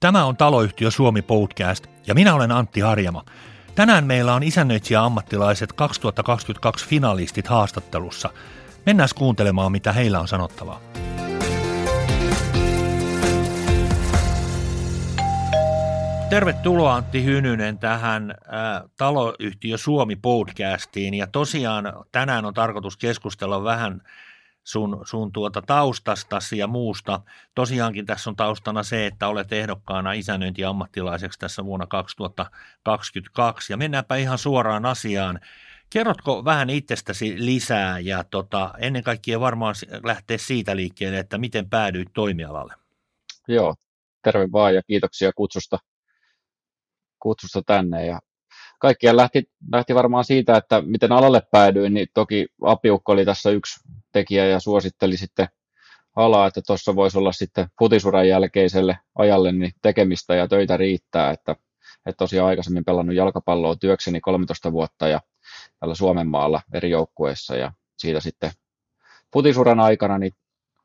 Tämä on Taloyhtiö Suomi podcast ja minä olen Antti Harjama. Tänään meillä on isännöitsijä ammattilaiset 2022 finalistit haastattelussa. Mennään kuuntelemaan, mitä heillä on sanottavaa. Tervetuloa Antti Hynynen tähän ä, Taloyhtiö Suomi podcastiin ja tosiaan tänään on tarkoitus keskustella vähän sun, sun tuota taustastasi ja muusta. Tosiaankin tässä on taustana se, että olet ehdokkaana isännöintiammattilaiseksi tässä vuonna 2022 ja mennäänpä ihan suoraan asiaan. Kerrotko vähän itsestäsi lisää ja tota, ennen kaikkea varmaan lähteä siitä liikkeelle, että miten päädyit toimialalle? Joo, terve vaan ja kiitoksia kutsusta kutsusta tänne ja kaikkia lähti, lähti varmaan siitä, että miten alalle päädyin, niin toki Apiukko oli tässä yksi tekijä ja suositteli sitten alaa, että tuossa voisi olla sitten futisuran jälkeiselle ajalle niin tekemistä ja töitä riittää, että, että tosiaan aikaisemmin pelannut jalkapalloa työkseni 13 vuotta ja tällä Suomen maalla eri joukkueissa ja siitä sitten futisuran aikana niin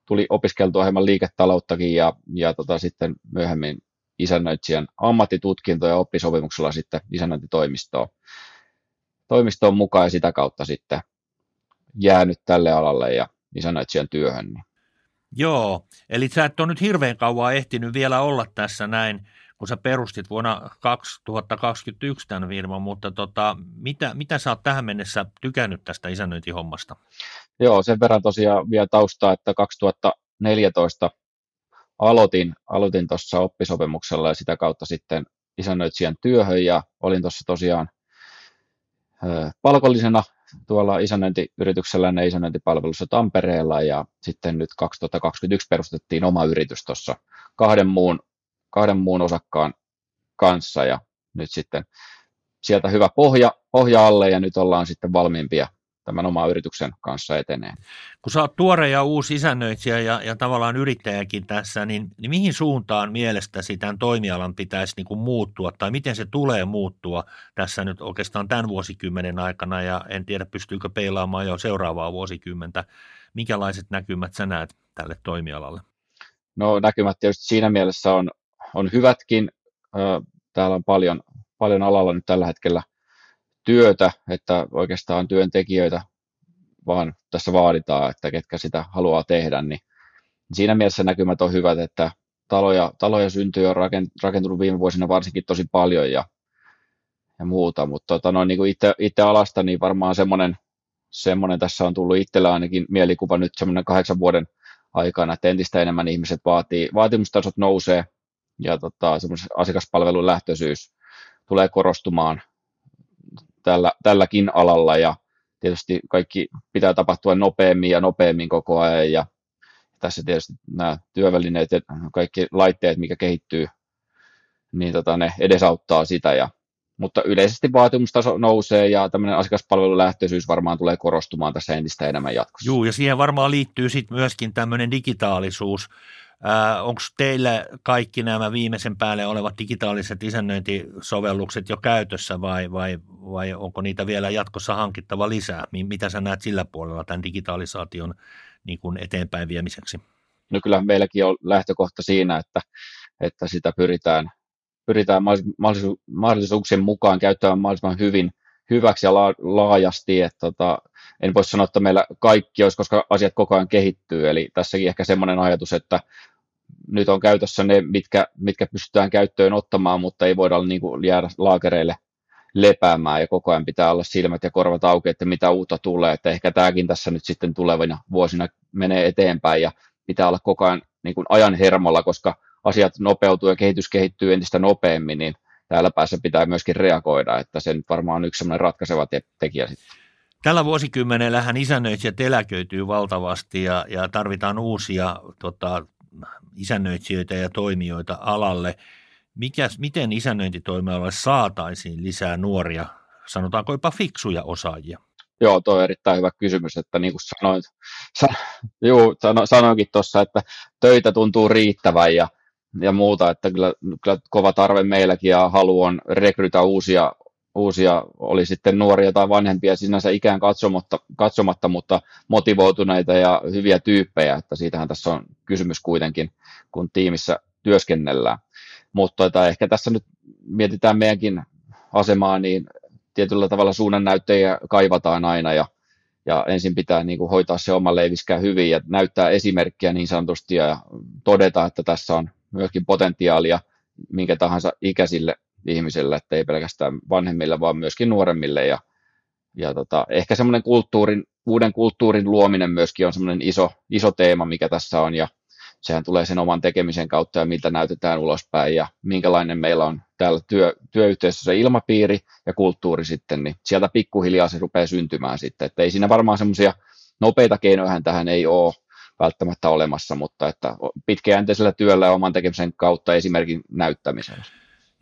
tuli opiskeltua hieman liiketalouttakin ja, ja tota, sitten myöhemmin isännöitsijän ammattitutkinto ja oppisopimuksella sitten isännöintitoimistoon toimistoon mukaan ja sitä kautta sitten jäänyt tälle alalle ja isännöitsijän työhön. Joo, eli sä et ole nyt hirveän kauan ehtinyt vielä olla tässä näin, kun sä perustit vuonna 2021 tämän firman, mutta tota, mitä, mitä sä oot tähän mennessä tykännyt tästä isännöintihommasta? Joo, sen verran tosiaan vielä taustaa, että 2014 aloitin, aloitin tuossa oppisopimuksella ja sitä kautta sitten isännöitsijän työhön ja olin tuossa tosiaan palkollisena tuolla isännöintiyrityksellä ja isännöintipalvelussa Tampereella ja sitten nyt 2021 perustettiin oma yritys tuossa kahden muun, kahden muun osakkaan kanssa ja nyt sitten sieltä hyvä pohja, pohja alle ja nyt ollaan sitten valmiimpia tämän oman yrityksen kanssa etenee. Kun sä oot tuore ja uusi isännöitsijä ja, ja tavallaan yrittäjäkin tässä, niin, niin mihin suuntaan mielestäsi tämän toimialan pitäisi niin kuin muuttua tai miten se tulee muuttua tässä nyt oikeastaan tämän vuosikymmenen aikana ja en tiedä pystyykö peilaamaan jo seuraavaa vuosikymmentä. Minkälaiset näkymät sä näet tälle toimialalle? No näkymät tietysti siinä mielessä on, on hyvätkin. Täällä on paljon, paljon alalla nyt tällä hetkellä työtä, että oikeastaan työntekijöitä vaan tässä vaaditaan, että ketkä sitä haluaa tehdä, niin siinä mielessä näkymät on hyvät, että taloja, taloja syntyy on rakentunut viime vuosina varsinkin tosi paljon ja, ja muuta, mutta tota, no, niin itse, itse alasta, niin varmaan semmoinen, semmoinen tässä on tullut itsellä ainakin mielikuva nyt semmoinen kahdeksan vuoden aikana, että entistä enemmän ihmiset vaatii, vaatimustasot nousee ja tota, asiakaspalvelun lähtöisyys tulee korostumaan tällä, tälläkin alalla. Ja tietysti kaikki pitää tapahtua nopeammin ja nopeammin koko ajan. Ja tässä tietysti nämä työvälineet ja kaikki laitteet, mikä kehittyy, niin tota, ne edesauttaa sitä. Ja mutta yleisesti vaatimustaso nousee ja tämmöinen asiakaspalvelulähtöisyys varmaan tulee korostumaan tässä entistä enemmän jatkossa. Joo, ja siihen varmaan liittyy sitten myöskin tämmöinen digitaalisuus, Onko teillä kaikki nämä viimeisen päälle olevat digitaaliset isännöintisovellukset jo käytössä vai, vai, vai onko niitä vielä jatkossa hankittava lisää? Mitä sä näet sillä puolella tämän digitalisaation niin kuin eteenpäin viemiseksi? No kyllä meilläkin on lähtökohta siinä, että, että sitä pyritään, pyritään mahdollisuuksien mukaan käyttämään mahdollisimman hyvin hyväksi ja laajasti. Että tota, en voi sanoa, että meillä kaikki olisi, koska asiat koko ajan kehittyy. Eli tässäkin ehkä semmoinen ajatus, että nyt on käytössä ne, mitkä, mitkä pystytään käyttöön ottamaan, mutta ei voida niin kuin jäädä laakereille lepäämään ja koko ajan pitää olla silmät ja korvat auki, että mitä uutta tulee, että ehkä tämäkin tässä nyt sitten tulevina vuosina menee eteenpäin ja pitää olla koko ajan niin kuin ajan hermolla, koska asiat nopeutuu ja kehitys kehittyy entistä nopeammin, niin täällä päässä pitää myöskin reagoida, että se nyt varmaan on yksi sellainen ratkaiseva te- tekijä sitten. Tällä vuosikymmenellähän isännöitsijät eläköityy valtavasti ja, ja tarvitaan uusia tota, isännöitsijöitä ja toimijoita alalle. Mikä, miten isännöintitoimialalle saataisiin lisää nuoria, sanotaanko jopa fiksuja osaajia? Joo, tuo on erittäin hyvä kysymys, että niin kuin sanoit, san, juu, sano, sanoinkin tuossa, että töitä tuntuu riittävän ja, ja muuta, että kyllä, kyllä kova tarve meilläkin ja halu on rekrytä uusia uusia, oli sitten nuoria tai vanhempia sinänsä ikään katsomatta, katsomatta, mutta motivoituneita ja hyviä tyyppejä, että siitähän tässä on kysymys kuitenkin, kun tiimissä työskennellään. mutta tota, ehkä tässä nyt mietitään meidänkin asemaa, niin tietyllä tavalla suunnannäyttäjiä kaivataan aina ja, ja ensin pitää niin kuin hoitaa se oma leiviskään hyvin ja näyttää esimerkkiä niin sanotusti ja todeta, että tässä on myöskin potentiaalia minkä tahansa ikäisille ihmisille, että ei pelkästään vanhemmille, vaan myöskin nuoremmille ja, ja tota, ehkä semmoinen kulttuurin, uuden kulttuurin luominen myöskin on semmoinen iso, iso teema, mikä tässä on ja sehän tulee sen oman tekemisen kautta ja miltä näytetään ulospäin ja minkälainen meillä on täällä työ, työyhteisössä ilmapiiri ja kulttuuri sitten, niin sieltä pikkuhiljaa se rupeaa syntymään sitten, että ei siinä varmaan semmoisia nopeita keinoja tähän ei ole välttämättä olemassa, mutta että pitkäjänteisellä työllä ja oman tekemisen kautta esimerkin näyttämisellä.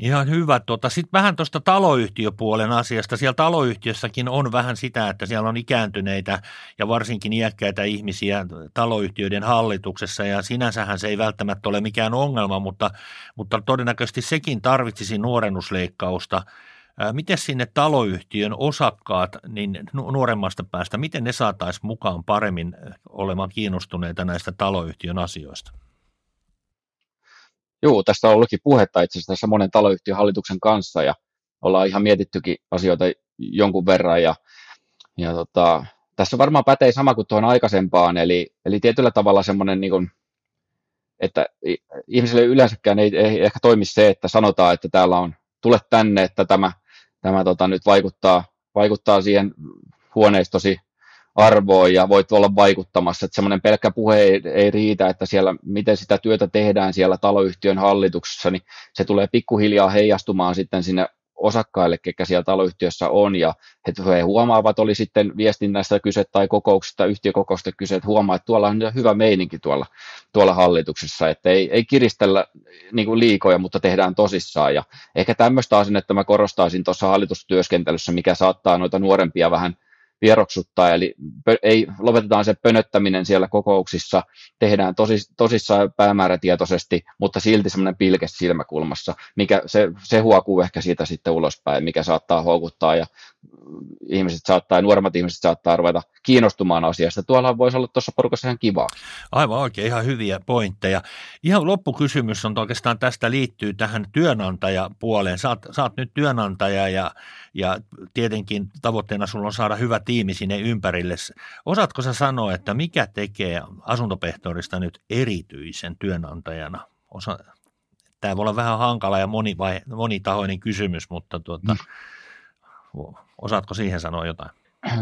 Ihan hyvä. Tota, Sitten vähän tuosta taloyhtiöpuolen asiasta. Siellä taloyhtiössäkin on vähän sitä, että siellä on ikääntyneitä ja varsinkin iäkkäitä ihmisiä taloyhtiöiden hallituksessa ja sinänsähän se ei välttämättä ole mikään ongelma, mutta, mutta todennäköisesti sekin tarvitsisi nuorennusleikkausta. Miten sinne taloyhtiön osakkaat niin nuoremmasta päästä, miten ne saataisiin mukaan paremmin olemaan kiinnostuneita näistä taloyhtiön asioista? Joo, tästä on ollutkin puhetta itse asiassa tässä monen taloyhtiön hallituksen kanssa ja ollaan ihan mietittykin asioita jonkun verran ja, ja tota, tässä varmaan pätee sama kuin tuohon aikaisempaan, eli, eli tietyllä tavalla semmoinen, niin kuin, että ihmisille yleensäkään ei, ei ehkä toimi se, että sanotaan, että täällä on, tule tänne, että tämä, tämä tota, nyt vaikuttaa, vaikuttaa siihen huoneistosi arvoon ja voit olla vaikuttamassa. Että semmoinen pelkkä puhe ei, ei riitä, että siellä, miten sitä työtä tehdään siellä taloyhtiön hallituksessa, niin se tulee pikkuhiljaa heijastumaan sitten sinne osakkaille, ketkä siellä taloyhtiössä on, ja he, huomaavat, oli sitten viestinnästä kyse tai kokouksesta, yhtiökokouksesta kyse, että huomaa, että tuolla on hyvä meininki tuolla, tuolla hallituksessa, että ei, ei kiristellä niin kuin liikoja, mutta tehdään tosissaan, ja ehkä tämmöistä asennetta mä korostaisin tuossa hallitustyöskentelyssä, mikä saattaa noita nuorempia vähän vieroksuttaa, eli ei, lopetetaan se pönöttäminen siellä kokouksissa, tehdään tosis, tosissaan päämäärätietoisesti, mutta silti semmoinen pilke silmäkulmassa, mikä se, se huokuu ehkä siitä sitten ulospäin, mikä saattaa houkuttaa ja ihmiset saattaa, nuoremmat ihmiset saattaa ruveta kiinnostumaan asiasta. Tuolla voisi olla tuossa porukassa ihan kivaa. Aivan oikein, ihan hyviä pointteja. Ihan loppukysymys on oikeastaan tästä liittyy tähän työnantajapuoleen. Saat, saat nyt työnantaja ja, ja tietenkin tavoitteena sulla on saada hyvä tiimi sinne ympärille. Osaatko sä sanoa, että mikä tekee asuntopehtorista nyt erityisen työnantajana? Osa, tämä voi olla vähän hankala ja moni, vai, monitahoinen kysymys, mutta tuota, mm. osaatko siihen sanoa jotain?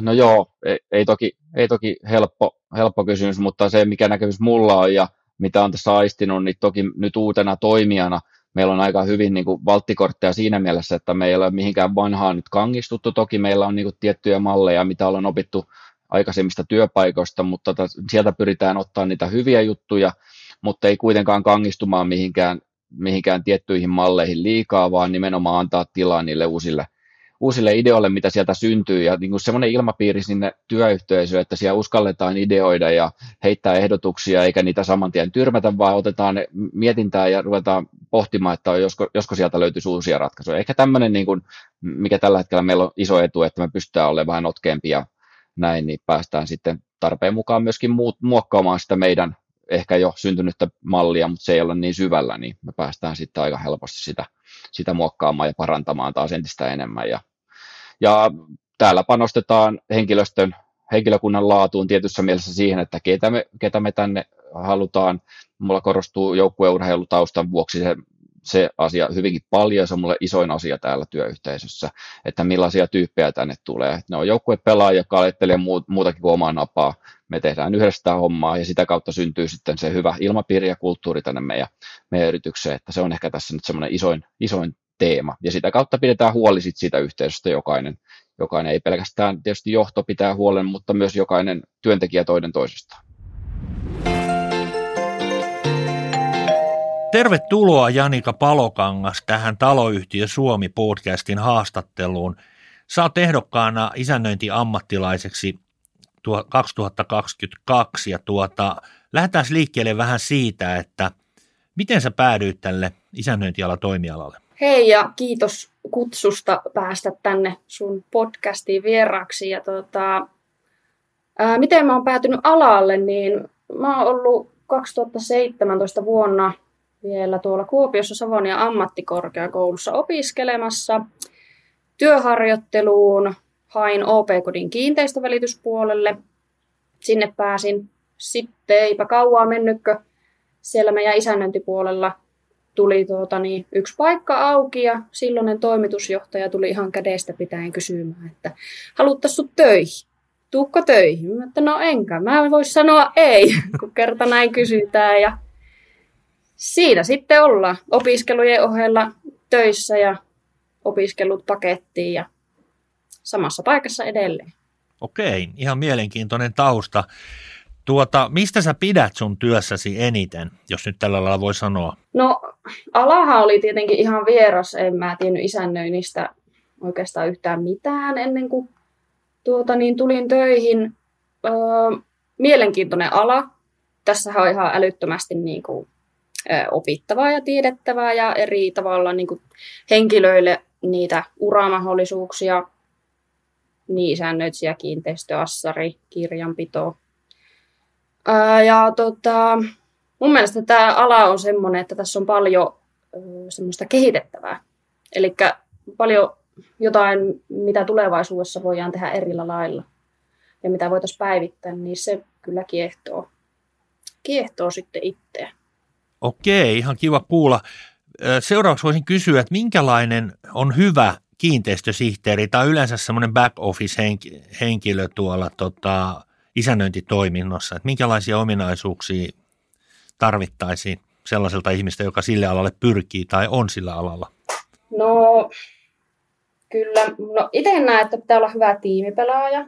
No joo, ei, ei toki, ei toki helppo, helppo kysymys, mutta se mikä näkemys mulla on ja mitä on tässä aistinut, niin toki nyt uutena toimijana – meillä on aika hyvin niin kuin valttikortteja siinä mielessä, että meillä ei ole mihinkään vanhaan nyt kangistuttu. Toki meillä on niin kuin tiettyjä malleja, mitä ollaan opittu aikaisemmista työpaikoista, mutta tota, sieltä pyritään ottaa niitä hyviä juttuja, mutta ei kuitenkaan kangistumaan mihinkään, mihinkään tiettyihin malleihin liikaa, vaan nimenomaan antaa tilaa niille uusille – uusille ideoille, mitä sieltä syntyy, ja niin semmoinen ilmapiiri sinne työyhteisöön, että siellä uskalletaan ideoida ja heittää ehdotuksia, eikä niitä saman tien tyrmätä, vaan otetaan ne mietintää ja ruvetaan pohtimaan, että josko, josko sieltä löytyisi uusia ratkaisuja. Ehkä tämmöinen, niin kuin, mikä tällä hetkellä meillä on iso etu, että me pystytään olemaan vähän notkeampia näin, niin päästään sitten tarpeen mukaan myöskin muokkaamaan sitä meidän ehkä jo syntynyttä mallia, mutta se ei ole niin syvällä, niin me päästään sitten aika helposti sitä, sitä muokkaamaan ja parantamaan taas entistä enemmän. Ja ja täällä panostetaan henkilöstön, henkilökunnan laatuun tietyssä mielessä siihen, että ketä me, ketä me tänne halutaan. Mulla korostuu joukkueurheilutaustan vuoksi se, se asia hyvinkin paljon, se on mulle isoin asia täällä työyhteisössä, että millaisia tyyppejä tänne tulee. Ne on joukkuepelaajia, jotka ajattelee muutakin kuin omaa napaa. Me tehdään yhdessä sitä hommaa ja sitä kautta syntyy sitten se hyvä ilmapiiri ja kulttuuri tänne meidän, meidän yritykseen, että se on ehkä tässä nyt semmoinen isoin, isoin teema. Ja sitä kautta pidetään huoli sit siitä yhteisöstä jokainen. Jokainen ei pelkästään tietysti johto pitää huolen, mutta myös jokainen työntekijä toinen toisestaan. Tervetuloa Janika Palokangas tähän Taloyhtiö Suomi-podcastin haastatteluun. Oot ehdokkaana isännöintiammattilaiseksi 2022 ja tuota, lähdetään liikkeelle vähän siitä, että miten sä päädyit tälle isännöintiala toimialalle? Hei ja kiitos kutsusta päästä tänne sun podcastiin vieraksi. Ja tota, ää, miten mä oon päätynyt alalle, niin mä oon ollut 2017 vuonna vielä tuolla Kuopiossa Savonia ammattikorkeakoulussa opiskelemassa. Työharjoitteluun hain OP-kodin kiinteistövälityspuolelle. Sinne pääsin. Sitten eipä kauaa mennytkö siellä meidän isännöintipuolella tuli tuota, niin, yksi paikka auki ja silloinen toimitusjohtaja tuli ihan kädestä pitäen kysymään, että haluttaisiin sut töihin. Tuukko töihin? Mä että no enkä. Mä voisi sanoa ei, kun kerta näin kysytään. Ja siinä sitten ollaan opiskelujen ohella töissä ja opiskelut pakettiin ja samassa paikassa edelleen. Okei, ihan mielenkiintoinen tausta. Tuota, mistä sä pidät sun työssäsi eniten, jos nyt tällä lailla voi sanoa? No, alahan oli tietenkin ihan vieras. En mä tiennyt isännöinnistä oikeastaan yhtään mitään ennen kuin tuota, niin tulin töihin. Öö, mielenkiintoinen ala. Tässä on ihan älyttömästi niin kuin, opittavaa ja tiedettävää ja eri tavalla niin kuin, henkilöille niitä uramahdollisuuksia. Niin isännöitsijä, kiinteistöassari, kirjanpito, ja tota, mun mielestä tämä ala on semmoinen, että tässä on paljon semmoista kehitettävää. Eli paljon jotain, mitä tulevaisuudessa voidaan tehdä eri lailla ja mitä voitaisiin päivittää, niin se kyllä kiehtoo, kiehtoo sitten itseä. Okei, ihan kiva kuulla. Seuraavaksi voisin kysyä, että minkälainen on hyvä kiinteistösihteeri tai yleensä semmoinen back office henkilö tuolla tota, isännöintitoiminnossa, että minkälaisia ominaisuuksia tarvittaisiin sellaiselta ihmistä, joka sille alalle pyrkii tai on sillä alalla? No kyllä, no itse näen, että pitää olla hyvä tiimipelaaja,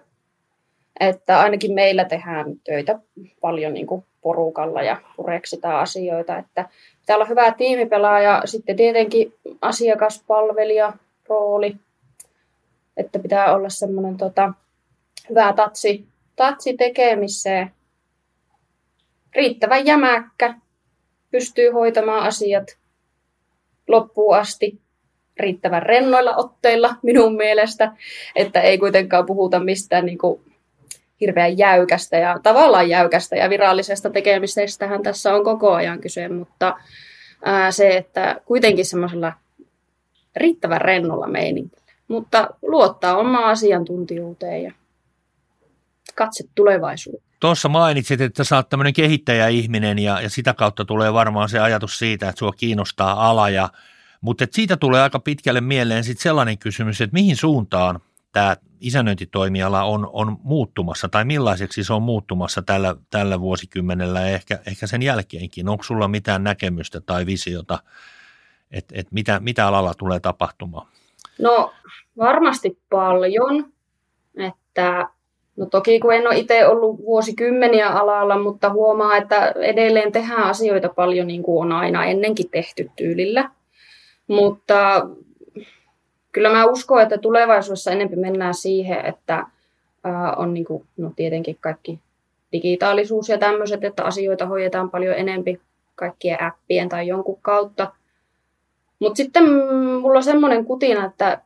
että ainakin meillä tehdään töitä paljon niin kuin porukalla ja pureksitaan asioita, että pitää olla hyvä tiimipelaaja, sitten tietenkin asiakaspalvelija rooli, että pitää olla semmoinen tota, hyvä tatsi tatsi tekemiseen. Riittävän jämäkkä, pystyy hoitamaan asiat loppuun asti riittävän rennoilla otteilla minun mielestä, että ei kuitenkaan puhuta mistään niin kuin hirveän jäykästä ja tavallaan jäykästä ja virallisesta tekemisestähän tässä on koko ajan kyse, mutta ää, se, että kuitenkin semmoisella riittävän rennolla meiningillä, mutta luottaa omaan asiantuntijuuteen ja katse tulevaisuuteen. Tuossa mainitsit, että sä oot tämmöinen kehittäjäihminen ja, ja sitä kautta tulee varmaan se ajatus siitä, että sua kiinnostaa ala. Ja, mutta että siitä tulee aika pitkälle mieleen sitten sellainen kysymys, että mihin suuntaan tämä isännöintitoimiala on, on muuttumassa tai millaiseksi se on muuttumassa tällä, tällä vuosikymmenellä ja ehkä, ehkä sen jälkeenkin. Onko sulla mitään näkemystä tai visiota, että et mitä, mitä alalla tulee tapahtumaan? No varmasti paljon, että No toki kun en ole itse ollut vuosikymmeniä alalla, mutta huomaa, että edelleen tehdään asioita paljon niin kuin on aina ennenkin tehty tyylillä. Mutta kyllä mä uskon, että tulevaisuudessa enemmän mennään siihen, että on niin kuin, no tietenkin kaikki digitaalisuus ja tämmöiset, että asioita hoidetaan paljon enempi kaikkien appien tai jonkun kautta. Mutta sitten mulla on semmoinen kutina, että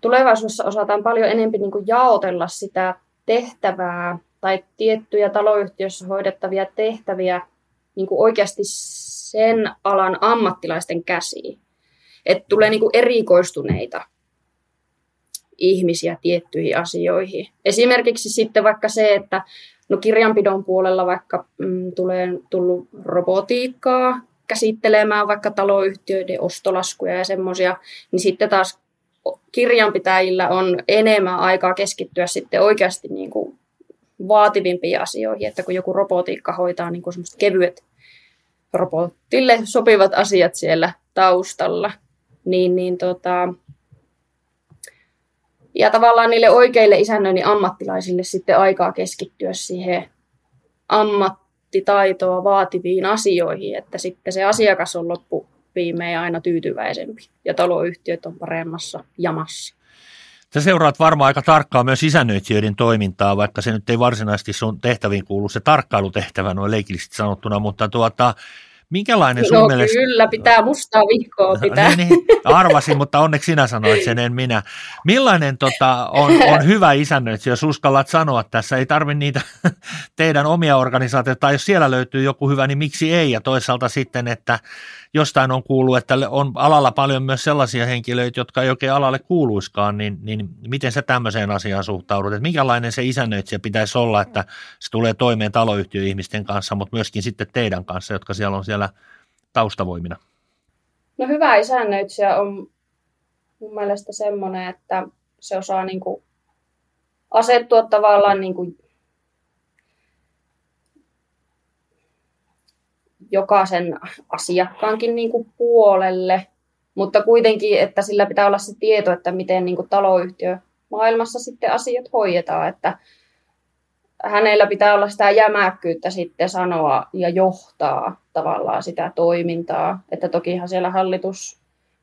tulevaisuudessa osataan paljon enemmän niin jaotella sitä tehtävää tai tiettyjä taloyhtiössä hoidettavia tehtäviä niin kuin oikeasti sen alan ammattilaisten käsiin. Että tulee niin kuin erikoistuneita ihmisiä tiettyihin asioihin. Esimerkiksi sitten vaikka se, että no kirjanpidon puolella vaikka mm, tulee tullut robotiikkaa käsittelemään vaikka taloyhtiöiden ostolaskuja ja semmoisia, niin sitten taas kirjanpitäjillä on enemmän aikaa keskittyä sitten oikeasti niin kuin vaativimpiin asioihin, että kun joku robotiikka hoitaa niin kuin kevyet robotille sopivat asiat siellä taustalla, niin, niin tota, ja tavallaan niille oikeille isännöinnin ammattilaisille sitten aikaa keskittyä siihen ammattitaitoa vaativiin asioihin, että sitten se asiakas on loppu viimein aina tyytyväisempi ja taloyhtiöt on paremmassa jamassa. Sä seuraat varmaan aika tarkkaan myös isännöitsijöiden toimintaa, vaikka se nyt ei varsinaisesti sun tehtäviin kuulu se tarkkailutehtävä noin leikillisesti sanottuna, mutta tuota, Minkälainen sun no, mielestä... kyllä, pitää mustaa vihkoa pitää. niin, niin, arvasin, mutta onneksi sinä sanoit sen, en minä. Millainen tota, on, on hyvä isännöitsijä, jos uskallat sanoa tässä? Ei tarvi niitä teidän omia organisaatioita, tai jos siellä löytyy joku hyvä, niin miksi ei? Ja toisaalta sitten, että jostain on kuullut, että on alalla paljon myös sellaisia henkilöitä, jotka ei oikein alalle kuuluiskaan, niin, niin miten sä tämmöiseen asiaan suhtaudut? Että minkälainen se isännöitsijä pitäisi olla, että se tulee toimeen taloyhtiöihmisten kanssa, mutta myöskin sitten teidän kanssa, jotka siellä on siellä taustavoimina? No hyvä isännöitsijä on mun mielestä semmoinen, että se osaa niin kuin asettua tavallaan niin kuin jokaisen asiakkaankin niin kuin puolelle, mutta kuitenkin, että sillä pitää olla se tieto, että miten niin kuin taloyhtiö maailmassa sitten asiat hoidetaan, että hänellä pitää olla sitä jämäkkyyttä sitten sanoa ja johtaa tavallaan sitä toimintaa, että tokihan siellä hallitus,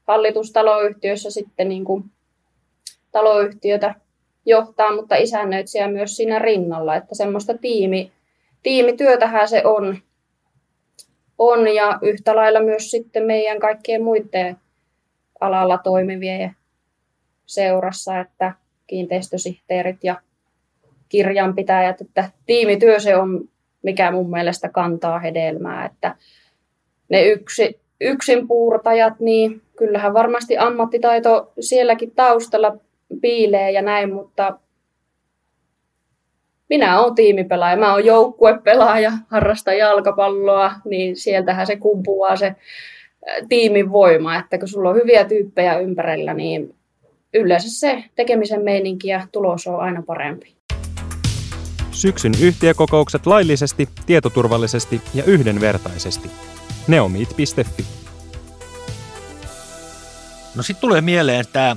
hallitustaloyhtiössä sitten niin kuin taloyhtiötä johtaa, mutta isännöitsijä myös siinä rinnalla, että semmoista tiimi, tiimityötähän se on, on ja yhtä lailla myös sitten meidän kaikkien muiden alalla toimivien seurassa, että kiinteistösihteerit ja kirjanpitäjät, että tiimityö se on, mikä mun mielestä kantaa hedelmää, että ne yksi, yksin puurtajat, niin kyllähän varmasti ammattitaito sielläkin taustalla piilee ja näin, mutta minä olen tiimipelaaja, mä oon joukkuepelaaja, harrastan jalkapalloa, niin sieltähän se kumpuaa se tiimin voima, että kun sulla on hyviä tyyppejä ympärillä, niin yleensä se tekemisen meininki ja tulos on aina parempi. Syksyn yhtiökokoukset laillisesti, tietoturvallisesti ja yhdenvertaisesti. neomit.fi No sitten tulee mieleen tämä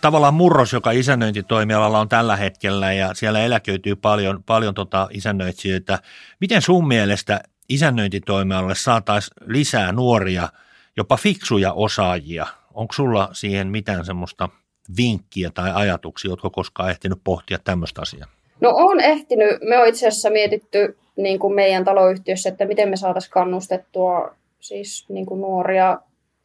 tavallaan murros, joka isännöintitoimialalla on tällä hetkellä ja siellä eläköityy paljon, paljon tota isännöitsijöitä. Miten sun mielestä isännöintitoimialalle saataisiin lisää nuoria, jopa fiksuja osaajia? Onko sulla siihen mitään semmoista vinkkiä tai ajatuksia, oletko koskaan ehtinyt pohtia tämmöistä asiaa? No on ehtinyt. Me on itse asiassa mietitty niin kuin meidän taloyhtiössä, että miten me saataisiin kannustettua siis niin kuin nuoria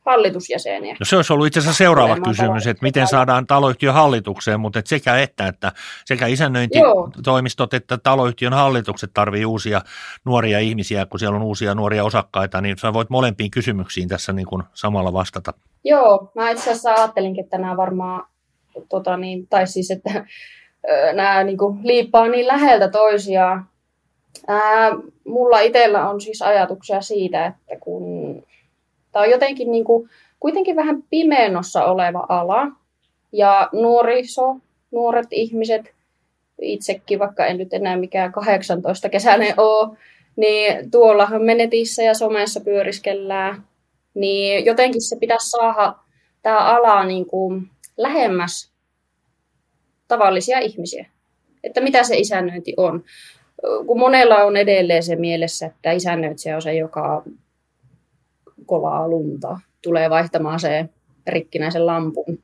hallitusjäseniä. No se olisi ollut itse asiassa seuraava kysymys, että miten saadaan taloyhtiön hallitukseen, mutta et sekä että, että sekä isännöintitoimistot että taloyhtiön hallitukset tarvii uusia nuoria ihmisiä, kun siellä on uusia nuoria osakkaita, niin sä voit molempiin kysymyksiin tässä niin kuin samalla vastata. Joo, mä itse asiassa ajattelinkin, että nämä varmaan, tota niin, tai siis, että nämä niin kuin, liippaa niin läheltä toisiaan. Ää, mulla itsellä on siis ajatuksia siitä, että kun tämä on jotenkin niin kuin, kuitenkin vähän pimeenossa oleva ala, ja nuoriso, nuoret ihmiset, itsekin, vaikka en nyt enää mikään 18 kesäinen ole, niin tuollahan menetissä ja somessa pyöriskellään, niin jotenkin se pitäisi saada tämä ala niin kuin lähemmäs tavallisia ihmisiä. Että mitä se isännöinti on. Kun monella on edelleen se mielessä, että isännöitsijä on se, joka kovaa lunta, tulee vaihtamaan se rikkinäisen lampun.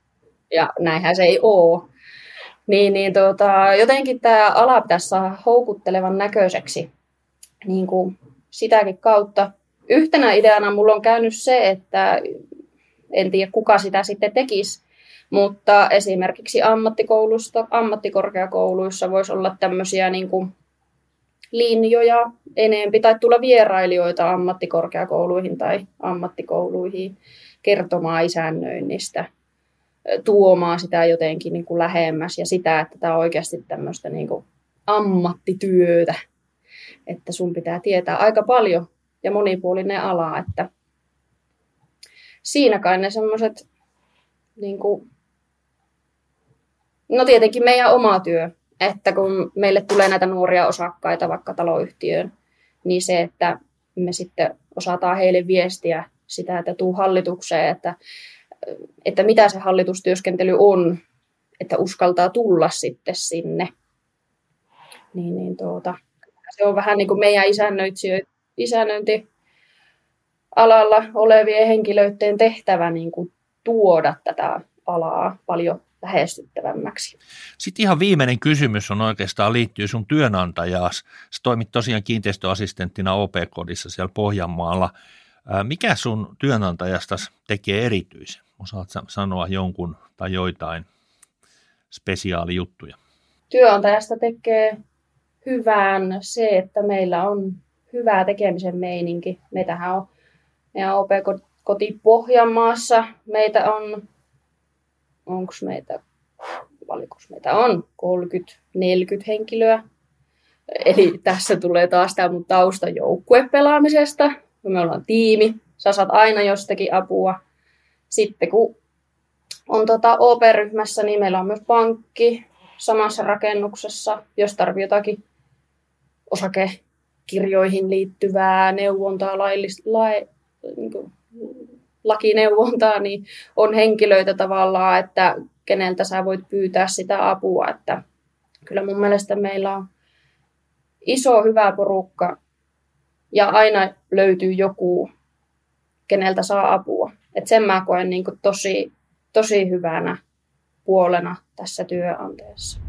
Ja näinhän se ei ole. Niin, niin tota, jotenkin tämä ala pitäisi saada houkuttelevan näköiseksi niin kuin sitäkin kautta. Yhtenä ideana mulla on käynyt se, että en tiedä kuka sitä sitten tekisi, mutta esimerkiksi ammattikoulusta, ammattikorkeakouluissa voisi olla tämmöisiä niin kuin linjoja enempi tai tulla vierailijoita ammattikorkeakouluihin tai ammattikouluihin kertomaan isännöinnistä, tuomaan sitä jotenkin niin kuin lähemmäs ja sitä, että tämä on oikeasti tämmöistä niin kuin ammattityötä, että sun pitää tietää aika paljon ja monipuolinen ala, että siinä kai ne semmoiset niin kuin No tietenkin meidän oma työ, että kun meille tulee näitä nuoria osakkaita vaikka taloyhtiöön, niin se, että me sitten osataan heille viestiä sitä, että tuu hallitukseen, että, että mitä se hallitustyöskentely on, että uskaltaa tulla sitten sinne. Niin, niin tuota, se on vähän niin kuin meidän isännöinti alalla olevien henkilöiden tehtävä niin kuin tuoda tätä alaa paljon lähestyttävämmäksi. Sitten ihan viimeinen kysymys on oikeastaan liittyy sun työnantajaas. Sä toimit tosiaan kiinteistöassistenttina OP-kodissa siellä Pohjanmaalla. Mikä sun työnantajasta tekee erityisen? Osaat sanoa jonkun tai joitain spesiaalijuttuja? Työnantajasta tekee hyvään se, että meillä on hyvää tekemisen meininki. Meitähän on meidän OP koti Pohjanmaassa. Meitä on, onko meitä, valikos meitä on 30-40 henkilöä. Eli tässä tulee taas tämä mun tausta joukkuepelaamisesta. Me ollaan tiimi, sä saat aina jostakin apua. Sitten kun on tota OP-ryhmässä, niin meillä on myös pankki samassa rakennuksessa, jos tarvii jotakin osakekirjoihin liittyvää neuvontaa, laillis, lai, niin kuin, lakineuvontaa, niin on henkilöitä tavallaan, että keneltä sä voit pyytää sitä apua. Että kyllä mun mielestä meillä on iso hyvä porukka ja aina löytyy joku, keneltä saa apua. Et sen mä koen niin tosi, tosi hyvänä puolena tässä työanteessa.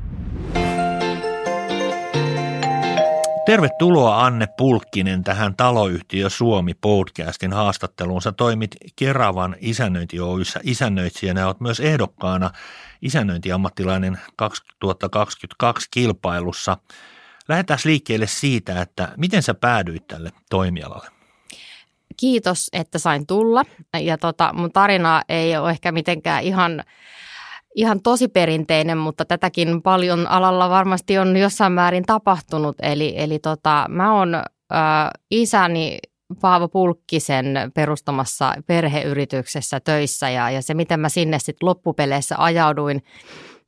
Tervetuloa Anne Pulkkinen tähän Taloyhtiö Suomi podcastin haastatteluun. Sä toimit Keravan isännöinti Oyssä isännöitsijänä ja olet myös ehdokkaana isännöintiammattilainen 2022 kilpailussa. Lähdetään liikkeelle siitä, että miten sä päädyit tälle toimialalle? Kiitos, että sain tulla. Ja tota, mun tarina ei ole ehkä mitenkään ihan ihan tosi perinteinen, mutta tätäkin paljon alalla varmasti on jossain määrin tapahtunut. Eli, eli tota, mä oon äh, isäni Paavo Pulkkisen perustamassa perheyrityksessä töissä ja, ja se, miten mä sinne sitten loppupeleissä ajauduin,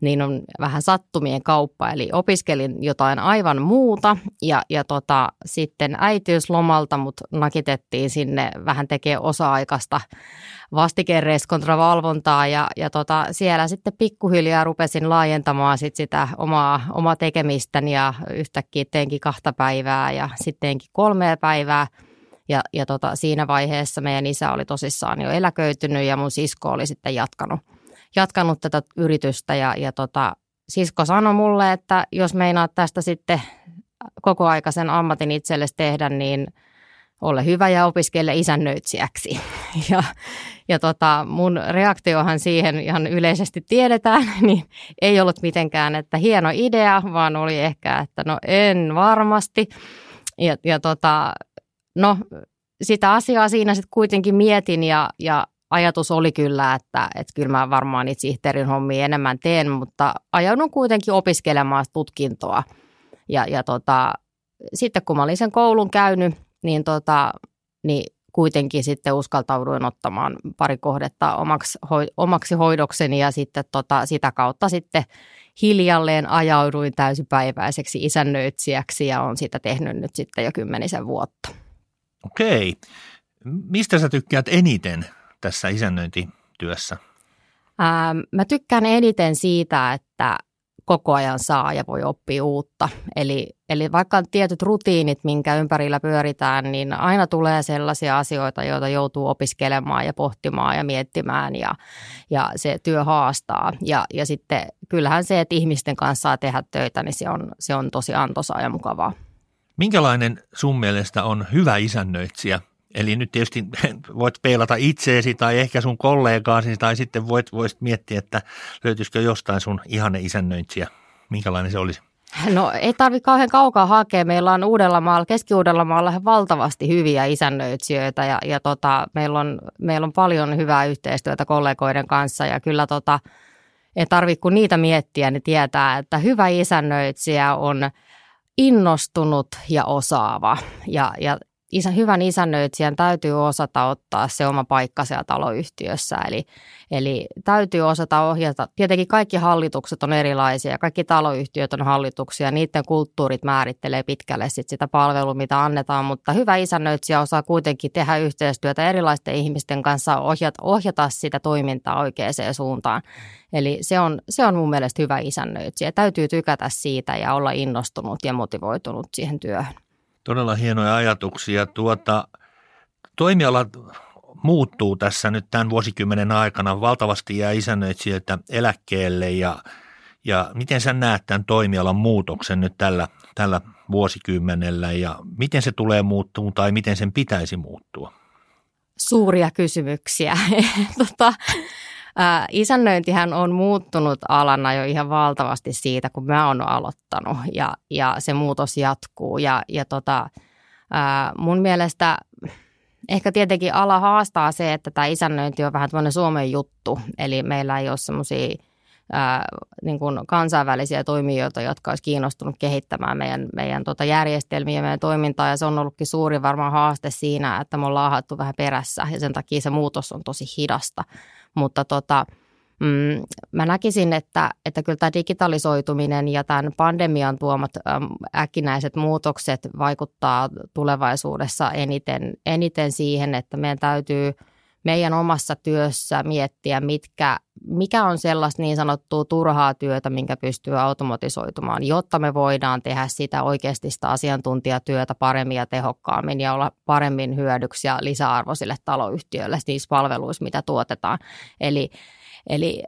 niin on vähän sattumien kauppa. Eli opiskelin jotain aivan muuta ja, ja tota, sitten äitiyslomalta mut nakitettiin sinne vähän tekee osa-aikaista vastikereiskontravalvontaa ja, ja tota, siellä sitten pikkuhiljaa rupesin laajentamaan sit sitä omaa, omaa tekemistäni ja yhtäkkiä teenkin kahta päivää ja sittenkin kolmea päivää. Ja, ja tota, siinä vaiheessa meidän isä oli tosissaan jo eläköitynyt ja mun sisko oli sitten jatkanut – jatkanut tätä yritystä ja, ja tota, sisko sanoi mulle, että jos meinaat tästä sitten kokoaikaisen ammatin itsellesi tehdä, niin ole hyvä ja opiskele isännöitsijäksi. Ja, ja tota, mun reaktiohan siihen ihan yleisesti tiedetään, niin ei ollut mitenkään, että hieno idea, vaan oli ehkä, että no en varmasti. Ja, ja tota, no sitä asiaa siinä sitten kuitenkin mietin ja, ja ajatus oli kyllä, että, että kyllä mä varmaan niitä sihteerin hommia enemmän teen, mutta ajaudun kuitenkin opiskelemaan tutkintoa. Ja, ja tota, sitten kun mä olin sen koulun käynyt, niin, tota, niin kuitenkin sitten uskaltauduin ottamaan pari kohdetta omaksi, omaksi hoidokseni ja sitten tota, sitä kautta sitten hiljalleen ajauduin täysipäiväiseksi isännöitsijäksi ja on sitä tehnyt nyt sitten jo kymmenisen vuotta. Okei. Mistä sä tykkäät eniten tässä isännöintityössä? Ähm, mä tykkään eniten siitä, että koko ajan saa ja voi oppia uutta. Eli, eli vaikka on tietyt rutiinit, minkä ympärillä pyöritään, niin aina tulee sellaisia asioita, joita joutuu opiskelemaan ja pohtimaan ja miettimään ja, ja se työ haastaa. Ja, ja sitten kyllähän se, että ihmisten kanssa saa tehdä töitä, niin se on, se on tosi antoisaa ja mukavaa. Minkälainen sun mielestä on hyvä isännöitsijä Eli nyt tietysti voit peilata itseesi tai ehkä sun kollegaasi tai sitten voit, voisit miettiä, että löytyisikö jostain sun ihanne isännöintiä. Minkälainen se olisi? No ei tarvitse kauhean kaukaa hakea. Meillä on Uudellamaalla, Keski-Uudellamaalla valtavasti hyviä isännöitsijöitä ja, ja tota, meillä, on, meillä on paljon hyvää yhteistyötä kollegoiden kanssa ja kyllä tota, ei tarvitse kun niitä miettiä, niin tietää, että hyvä isännöitsijä on innostunut ja osaava. Ja, ja isä, hyvän isännöitsijän täytyy osata ottaa se oma paikka siellä taloyhtiössä. Eli, eli täytyy osata ohjata. Tietenkin kaikki hallitukset on erilaisia, kaikki taloyhtiöt on hallituksia, niiden kulttuurit määrittelee pitkälle sit sitä palvelua, mitä annetaan, mutta hyvä isännöitsijä osaa kuitenkin tehdä yhteistyötä erilaisten ihmisten kanssa, ohjata, ohjata sitä toimintaa oikeaan suuntaan. Eli se on, se on mun mielestä hyvä isännöitsijä. Täytyy tykätä siitä ja olla innostunut ja motivoitunut siihen työhön. Todella hienoja ajatuksia. Tuota, toimialat muuttuu tässä nyt tämän vuosikymmenen aikana. Valtavasti jää isännöitsijöitä eläkkeelle ja, ja miten sä näet tämän toimialan muutoksen nyt tällä, tällä vuosikymmenellä ja miten se tulee muuttumaan tai miten sen pitäisi muuttua? Suuria kysymyksiä. tota, Ää, isännöintihän on muuttunut alana jo ihan valtavasti siitä, kun mä oon aloittanut ja, ja se muutos jatkuu. Ja, ja tota, ää, mun mielestä ehkä tietenkin ala haastaa se, että tämä isännöinti on vähän tämmöinen Suomen juttu. Eli meillä ei ole semmoisia niin kansainvälisiä toimijoita, jotka olisi kiinnostunut kehittämään meidän, meidän tota järjestelmiä ja meidän toimintaa. Ja se on ollutkin suuri varmaan haaste siinä, että me ollaan vähän perässä ja sen takia se muutos on tosi hidasta. Mutta tota, mm, mä näkisin, että, että kyllä tämä digitalisoituminen ja tämän pandemian tuomat äkkinäiset muutokset vaikuttaa tulevaisuudessa eniten, eniten siihen, että meidän täytyy meidän omassa työssä miettiä, mitkä, mikä on sellaista niin sanottua turhaa työtä, minkä pystyy automatisoitumaan, jotta me voidaan tehdä sitä oikeasti sitä asiantuntijatyötä paremmin ja tehokkaammin ja olla paremmin hyödyksi ja lisäarvoisille taloyhtiöille niissä palveluissa, mitä tuotetaan. Eli Eli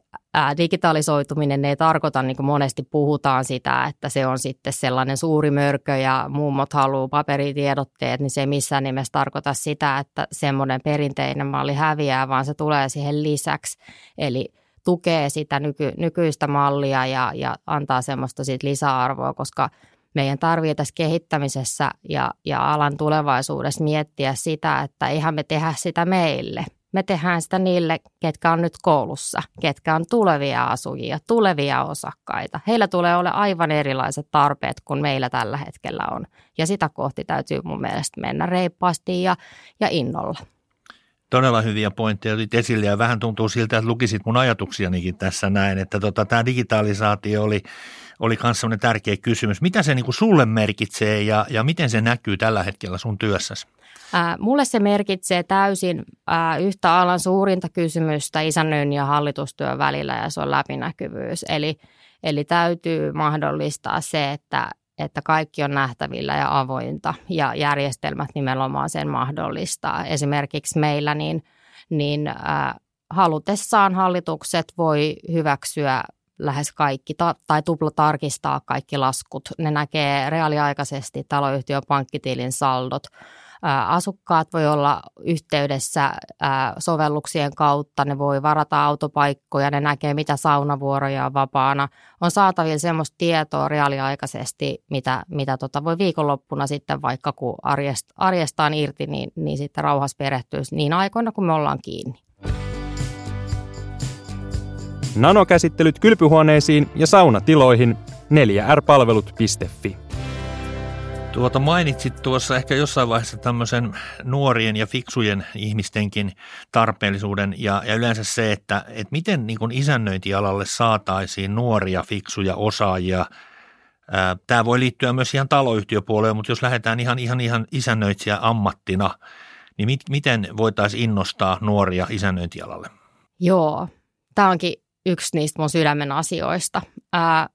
digitalisoituminen ei tarkoita, niin kuin monesti puhutaan sitä, että se on sitten sellainen suuri mörkö ja mummot haluaa paperitiedotteet, niin se ei missään nimessä tarkoita sitä, että semmoinen perinteinen malli häviää, vaan se tulee siihen lisäksi. Eli tukee sitä nyky, nykyistä mallia ja, ja antaa semmoista sit lisäarvoa, koska meidän tarvitsee tässä kehittämisessä ja, ja alan tulevaisuudessa miettiä sitä, että eihän me tehdä sitä meille – me tehdään sitä niille, ketkä on nyt koulussa, ketkä on tulevia asujia, tulevia osakkaita. Heillä tulee olla aivan erilaiset tarpeet kuin meillä tällä hetkellä on. Ja sitä kohti täytyy mun mielestä mennä reippaasti ja, ja innolla. Todella hyviä pointteja otit esille ja vähän tuntuu siltä, että lukisit mun ajatuksianikin tässä näin, että tota, tämä digitalisaatio oli, oli myös sellainen tärkeä kysymys. Mitä se niin kuin sulle merkitsee ja, ja miten se näkyy tällä hetkellä sun työssäsi? Mulle se merkitsee täysin yhtä alan suurinta kysymystä isännöin ja hallitustyön välillä ja se on läpinäkyvyys. Eli, eli täytyy mahdollistaa se, että, että kaikki on nähtävillä ja avointa ja järjestelmät nimenomaan sen mahdollistaa. Esimerkiksi meillä niin, niin halutessaan hallitukset voi hyväksyä lähes kaikki ta- tai tupla tarkistaa kaikki laskut. Ne näkee reaaliaikaisesti taloyhtiön pankkitilin saldot Asukkaat voi olla yhteydessä sovelluksien kautta, ne voi varata autopaikkoja, ne näkee mitä saunavuoroja on vapaana. On saatavilla semmoista tietoa reaaliaikaisesti, mitä, mitä tota voi viikonloppuna sitten vaikka kun arjest, arjestaan irti, niin, niin sitten rauhassa perehtyisi niin aikoina kun me ollaan kiinni. Nanokäsittelyt kylpyhuoneisiin ja saunatiloihin 4rpalvelut.fi. Tuota mainitsit tuossa ehkä jossain vaiheessa tämmöisen nuorien ja fiksujen ihmistenkin tarpeellisuuden ja, ja yleensä se, että, että miten niin kuin isännöintialalle saataisiin nuoria fiksuja osaajia. Tämä voi liittyä myös ihan taloyhtiöpuoleen, mutta jos lähdetään ihan, ihan, ihan isännöitsijä ammattina, niin mit, miten voitaisiin innostaa nuoria isännöintialalle? Joo, tämä onkin yksi niistä mun sydämen asioista. Ää,